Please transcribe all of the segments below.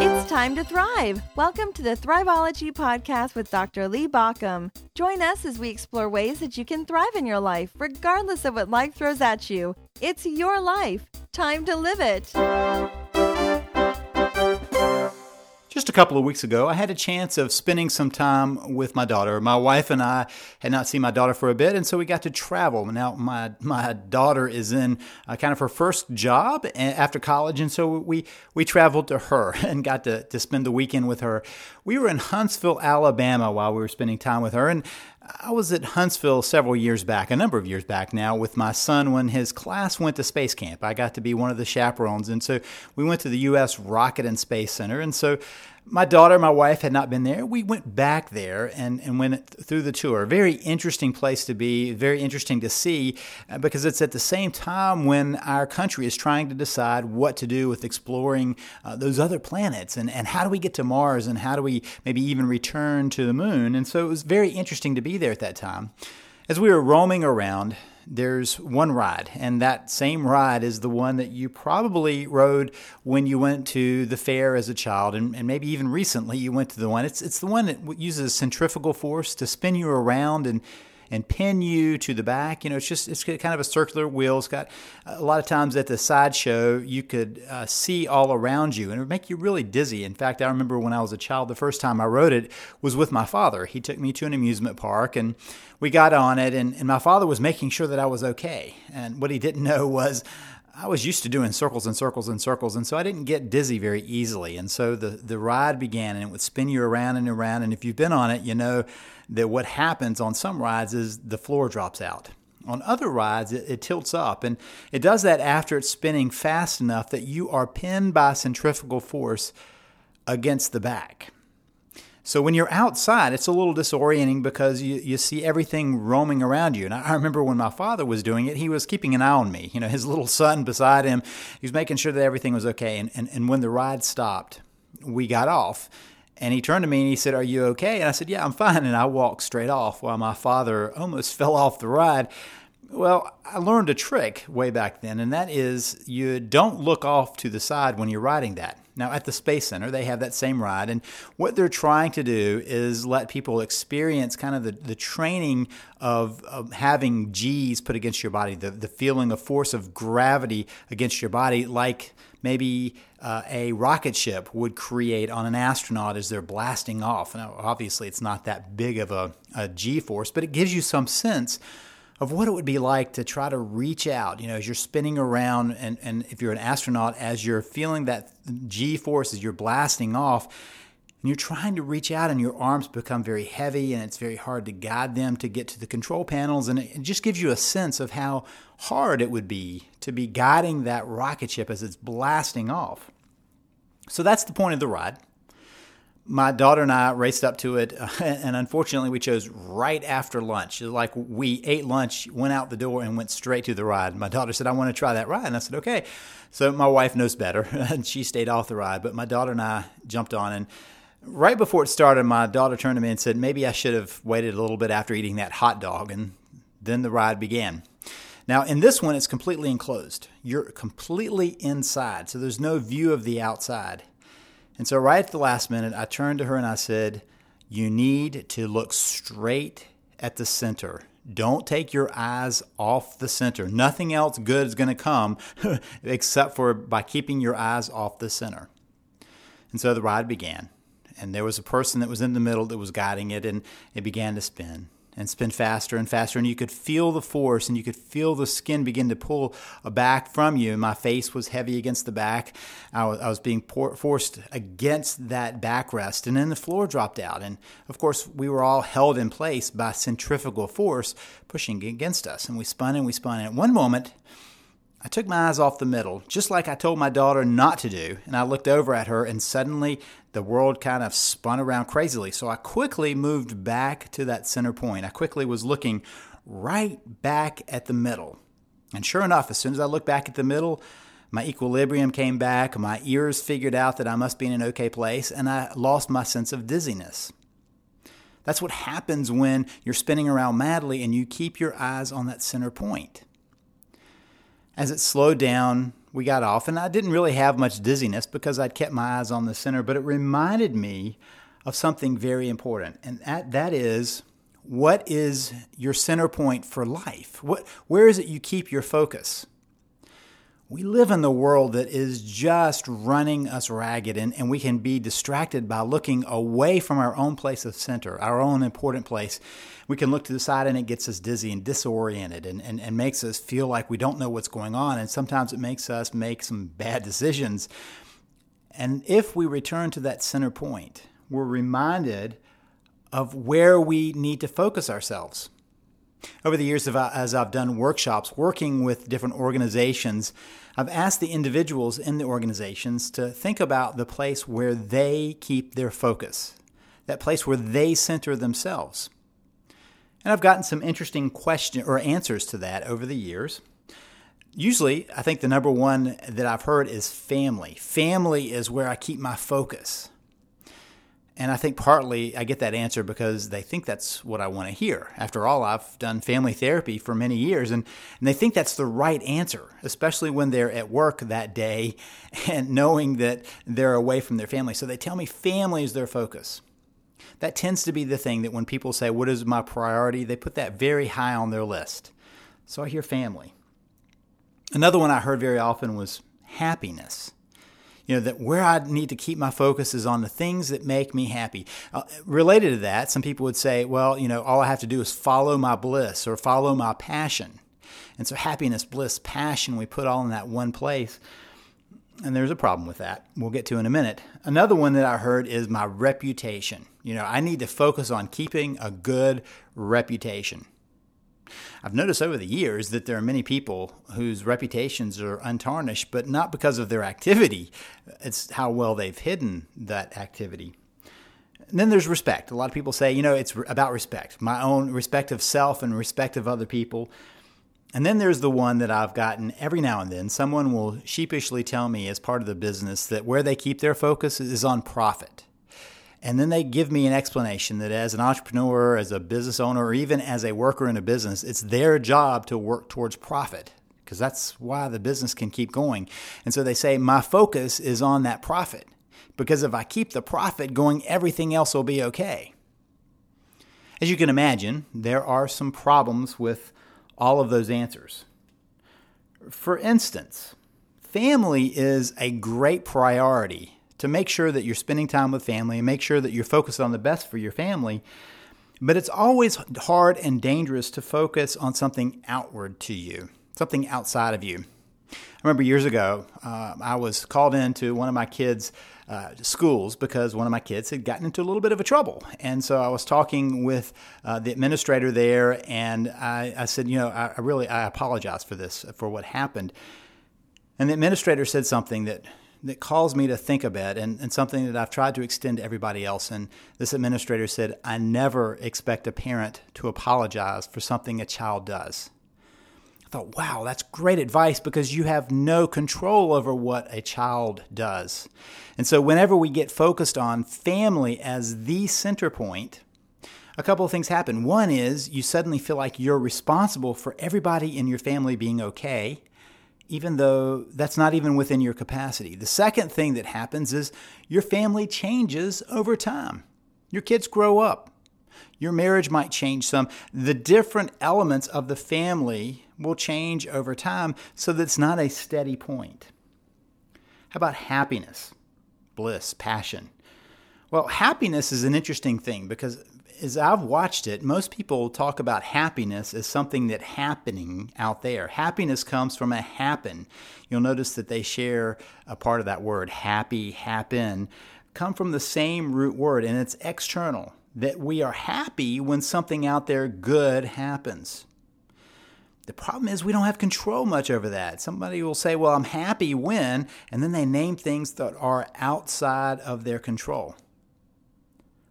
It's time to thrive. Welcome to the Thriveology podcast with Dr. Lee Baucom. Join us as we explore ways that you can thrive in your life, regardless of what life throws at you. It's your life. Time to live it. Just a couple of weeks ago, I had a chance of spending some time with my daughter. My wife and I had not seen my daughter for a bit, and so we got to travel. Now, my my daughter is in uh, kind of her first job after college, and so we we traveled to her and got to, to spend the weekend with her. We were in Huntsville, Alabama, while we were spending time with her, and I was at Huntsville several years back, a number of years back now, with my son when his class went to space camp. I got to be one of the chaperones. And so we went to the U.S. Rocket and Space Center. And so my daughter, my wife had not been there. We went back there and, and went through the tour. Very interesting place to be, very interesting to see uh, because it's at the same time when our country is trying to decide what to do with exploring uh, those other planets and, and how do we get to Mars and how do we maybe even return to the moon. And so it was very interesting to be there at that time. As we were roaming around, there's one ride, and that same ride is the one that you probably rode when you went to the fair as a child, and, and maybe even recently you went to the one. It's, it's the one that uses centrifugal force to spin you around and and pin you to the back. You know, it's just it's kind of a circular wheel. It's got a lot of times at the sideshow you could uh, see all around you, and it would make you really dizzy. In fact, I remember when I was a child, the first time I rode it was with my father. He took me to an amusement park, and we got on it, and, and my father was making sure that I was okay. And what he didn't know was I was used to doing circles and circles and circles, and so I didn't get dizzy very easily. And so the, the ride began, and it would spin you around and around. And if you've been on it, you know that what happens on some rides is the floor drops out. On other rides, it, it tilts up, and it does that after it's spinning fast enough that you are pinned by centrifugal force against the back. So when you're outside, it's a little disorienting because you, you see everything roaming around you. And I remember when my father was doing it, he was keeping an eye on me. You know, his little son beside him, he was making sure that everything was okay. And, and, and when the ride stopped, we got off. And he turned to me and he said, Are you okay? And I said, Yeah, I'm fine. And I walked straight off while my father almost fell off the ride. Well, I learned a trick way back then, and that is you don't look off to the side when you're riding that. Now, at the Space Center, they have that same ride, and what they're trying to do is let people experience kind of the, the training of, of having G's put against your body, the, the feeling of force of gravity against your body, like maybe uh, a rocket ship would create on an astronaut as they're blasting off. Now, obviously, it's not that big of a, a G force, but it gives you some sense of what it would be like to try to reach out, you know, as you're spinning around and, and if you're an astronaut, as you're feeling that G force as you're blasting off, and you're trying to reach out and your arms become very heavy and it's very hard to guide them to get to the control panels and it just gives you a sense of how hard it would be to be guiding that rocket ship as it's blasting off. So that's the point of the ride my daughter and I raced up to it, and unfortunately, we chose right after lunch. Like we ate lunch, went out the door, and went straight to the ride. My daughter said, "I want to try that ride," and I said, "Okay." So my wife knows better, and she stayed off the ride. But my daughter and I jumped on, and right before it started, my daughter turned to me and said, "Maybe I should have waited a little bit after eating that hot dog." And then the ride began. Now, in this one, it's completely enclosed. You're completely inside, so there's no view of the outside. And so, right at the last minute, I turned to her and I said, You need to look straight at the center. Don't take your eyes off the center. Nothing else good is going to come except for by keeping your eyes off the center. And so the ride began. And there was a person that was in the middle that was guiding it, and it began to spin and spin faster and faster. And you could feel the force and you could feel the skin begin to pull back from you. My face was heavy against the back. I was, I was being por- forced against that backrest. And then the floor dropped out. And of course, we were all held in place by centrifugal force pushing against us. And we spun and we spun. And at one moment, I took my eyes off the middle, just like I told my daughter not to do, and I looked over at her, and suddenly the world kind of spun around crazily. So I quickly moved back to that center point. I quickly was looking right back at the middle. And sure enough, as soon as I looked back at the middle, my equilibrium came back, my ears figured out that I must be in an okay place, and I lost my sense of dizziness. That's what happens when you're spinning around madly and you keep your eyes on that center point. As it slowed down, we got off, and I didn't really have much dizziness because I'd kept my eyes on the center, but it reminded me of something very important, and that, that is what is your center point for life? What, where is it you keep your focus? We live in the world that is just running us ragged, and, and we can be distracted by looking away from our own place of center, our own important place. We can look to the side and it gets us dizzy and disoriented and, and, and makes us feel like we don't know what's going on. And sometimes it makes us make some bad decisions. And if we return to that center point, we're reminded of where we need to focus ourselves. Over the years, as I've done workshops working with different organizations, I've asked the individuals in the organizations to think about the place where they keep their focus, that place where they center themselves. And I've gotten some interesting questions or answers to that over the years. Usually, I think the number one that I've heard is family. Family is where I keep my focus. And I think partly I get that answer because they think that's what I want to hear. After all, I've done family therapy for many years, and, and they think that's the right answer, especially when they're at work that day and knowing that they're away from their family. So they tell me family is their focus. That tends to be the thing that when people say, What is my priority? they put that very high on their list. So I hear family. Another one I heard very often was happiness you know that where i need to keep my focus is on the things that make me happy uh, related to that some people would say well you know all i have to do is follow my bliss or follow my passion and so happiness bliss passion we put all in that one place and there's a problem with that we'll get to in a minute another one that i heard is my reputation you know i need to focus on keeping a good reputation I've noticed over the years that there are many people whose reputations are untarnished, but not because of their activity. It's how well they've hidden that activity. And then there's respect. A lot of people say, you know, it's about respect, my own respect of self and respect of other people. And then there's the one that I've gotten every now and then. Someone will sheepishly tell me as part of the business that where they keep their focus is on profit. And then they give me an explanation that as an entrepreneur, as a business owner, or even as a worker in a business, it's their job to work towards profit because that's why the business can keep going. And so they say, my focus is on that profit because if I keep the profit going, everything else will be okay. As you can imagine, there are some problems with all of those answers. For instance, family is a great priority to make sure that you're spending time with family and make sure that you're focused on the best for your family. But it's always hard and dangerous to focus on something outward to you, something outside of you. I remember years ago, uh, I was called into one of my kids' uh, schools because one of my kids had gotten into a little bit of a trouble. And so I was talking with uh, the administrator there, and I, I said, You know, I, I really I apologize for this, for what happened. And the administrator said something that that calls me to think a bit and, and something that I've tried to extend to everybody else. And this administrator said, I never expect a parent to apologize for something a child does. I thought, wow, that's great advice because you have no control over what a child does. And so, whenever we get focused on family as the center point, a couple of things happen. One is you suddenly feel like you're responsible for everybody in your family being okay even though that's not even within your capacity. The second thing that happens is your family changes over time. Your kids grow up. Your marriage might change some. The different elements of the family will change over time so that it's not a steady point. How about happiness, bliss, passion? Well, happiness is an interesting thing because as I've watched it, most people talk about happiness as something that happening out there. Happiness comes from a happen. You'll notice that they share a part of that word, happy, happen, come from the same root word, and it's external. That we are happy when something out there good happens. The problem is we don't have control much over that. Somebody will say, Well, I'm happy when, and then they name things that are outside of their control.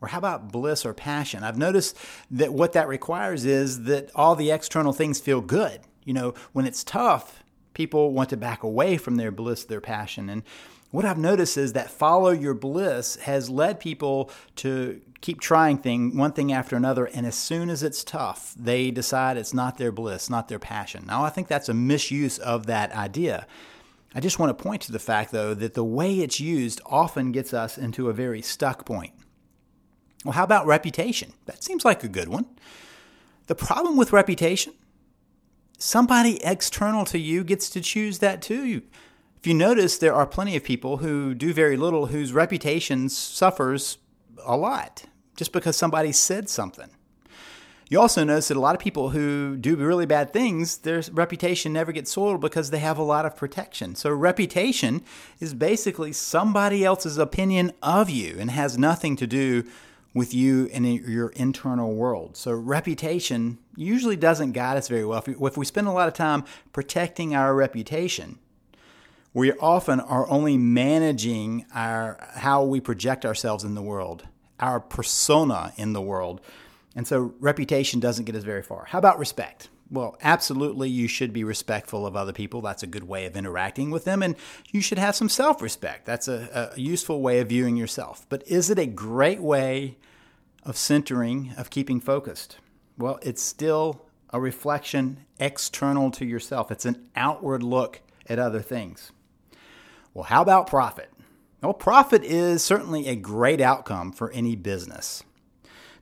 Or how about bliss or passion? I've noticed that what that requires is that all the external things feel good. You know, when it's tough, people want to back away from their bliss, their passion. And what I've noticed is that follow your bliss has led people to keep trying thing one thing after another and as soon as it's tough they decide it's not their bliss not their passion now i think that's a misuse of that idea I just want to point to the fact, though, that the way it's used often gets us into a very stuck point. Well, how about reputation? That seems like a good one. The problem with reputation, somebody external to you gets to choose that too. If you notice, there are plenty of people who do very little whose reputation suffers a lot just because somebody said something. You also notice that a lot of people who do really bad things, their reputation never gets soiled because they have a lot of protection. So, reputation is basically somebody else's opinion of you and has nothing to do with you and your internal world. So, reputation usually doesn't guide us very well. If we, spend a lot of time protecting our reputation, we often are only managing our how we project ourselves in the world, our persona in the world and so reputation doesn't get us very far. How about respect? Well, absolutely, you should be respectful of other people. That's a good way of interacting with them. And you should have some self respect. That's a, a, useful way of viewing yourself. But is it a great way of centering, of keeping focused? Well, it's still a reflection external to yourself, it's an outward look at other things. Well, how about profit? Well, profit is certainly a great outcome for any business.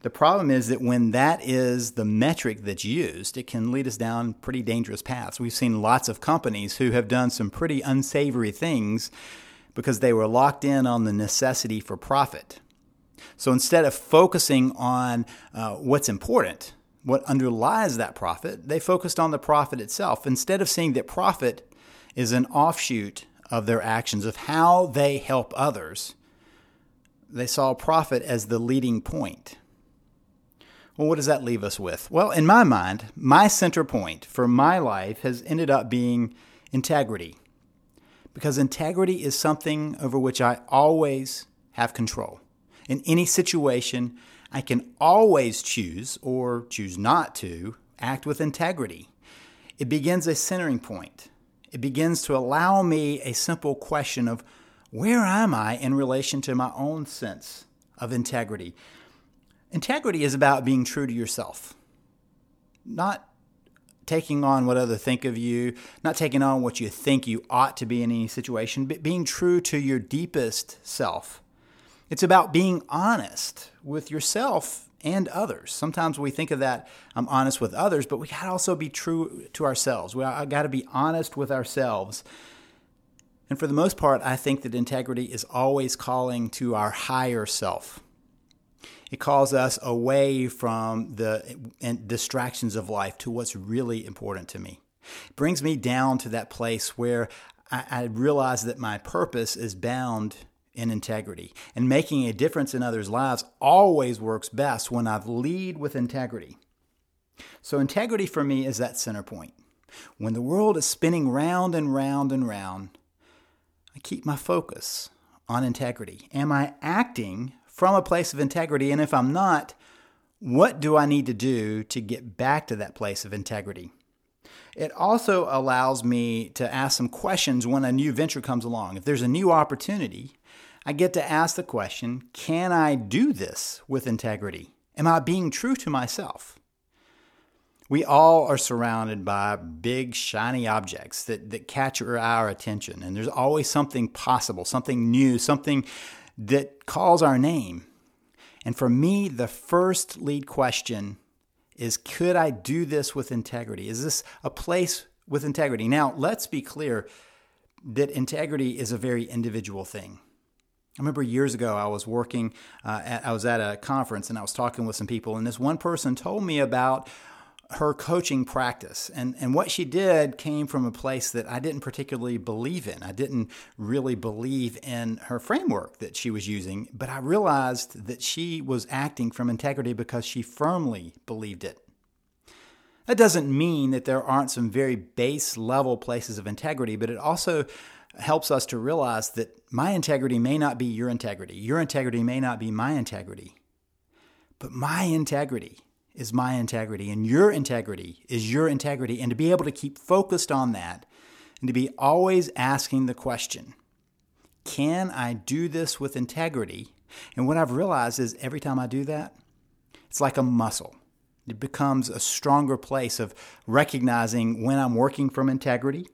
The problem is that when that is the metric that's used, it can lead us down pretty dangerous paths. We've seen lots of companies who have done some pretty unsavory things because they were locked in on the necessity for profit. So instead of focusing on uh, what's important, what underlies that profit, they focused on the profit itself instead of seeing that profit is an offshoot of their actions, of how they help others. They saw profit as the leading point. Well, what does that leave us with? Well, in my mind, my center point for my life has ended up being integrity. Because integrity is something over which I always have control. In any situation, I can always choose or choose not to act with integrity. It begins a centering point. It begins to allow me a simple question of where am I in relation to my own sense of integrity? Integrity is about being true to yourself, not taking on what others think of you, not taking on what you think you ought to be in any situation, but being true to your deepest self. It's about being honest with yourself and others. Sometimes we think of that, I'm honest with others, but we got to also be true to ourselves. We got to be honest with ourselves. And for the most part, I think that integrity is always calling to our higher self. It calls us away from the distractions of life to what's really important to me. It brings me down to that place where I, I realize that my purpose is bound in integrity. And making a difference in others' lives always works best when I lead with integrity. So, integrity for me is that center point. When the world is spinning round and round and round, I keep my focus on integrity. Am I acting from a place of integrity? And if I'm not, what do I need to do to get back to that place of integrity? It also allows me to ask some questions when a new venture comes along. If there's a new opportunity, I get to ask the question can I do this with integrity? Am I being true to myself? We all are surrounded by big, shiny objects that, that catch our attention, and there's always something possible, something new, something that calls our name. And for me, the first lead question is could I do this with integrity? Is this a place with integrity? Now, let's be clear that integrity is a very individual thing. I remember years ago I was working, uh, at, I was at a conference and I was talking with some people, and this one person told me about her coaching practice. And, and what she did came from a place that I didn't particularly believe in. I didn't really believe in her framework that she was using, but I realized that she was acting from integrity because she firmly believed it. That doesn't mean that there aren't some very base level places of integrity, but it also helps us to realize that my integrity may not be your integrity. Your integrity may not be my integrity. But my integrity is my integrity, and your integrity is your integrity. And to be able to keep focused on that and to be always asking the question can I do this with integrity? And what I've realized is every time I do that, it's like a muscle. It becomes a stronger place of recognizing when I'm working from integrity,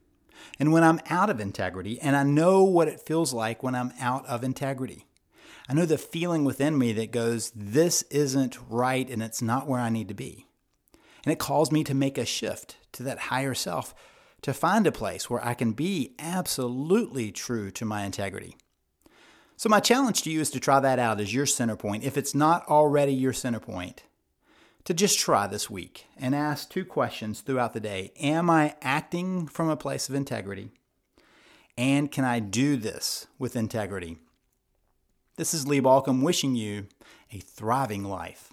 and when I'm out of integrity, and I know what it feels like when I'm out of integrity. I know the feeling within me that goes, This isn't right and it's not where I need to be. And it calls me to make a shift to that higher self, to find a place where I can be absolutely true to my integrity. So, my challenge to you is to try that out as your center point, if it's not already your center point. To just try this week and ask two questions throughout the day Am I acting from a place of integrity? And can I do this with integrity? This is Lee Baucom wishing you a thriving life.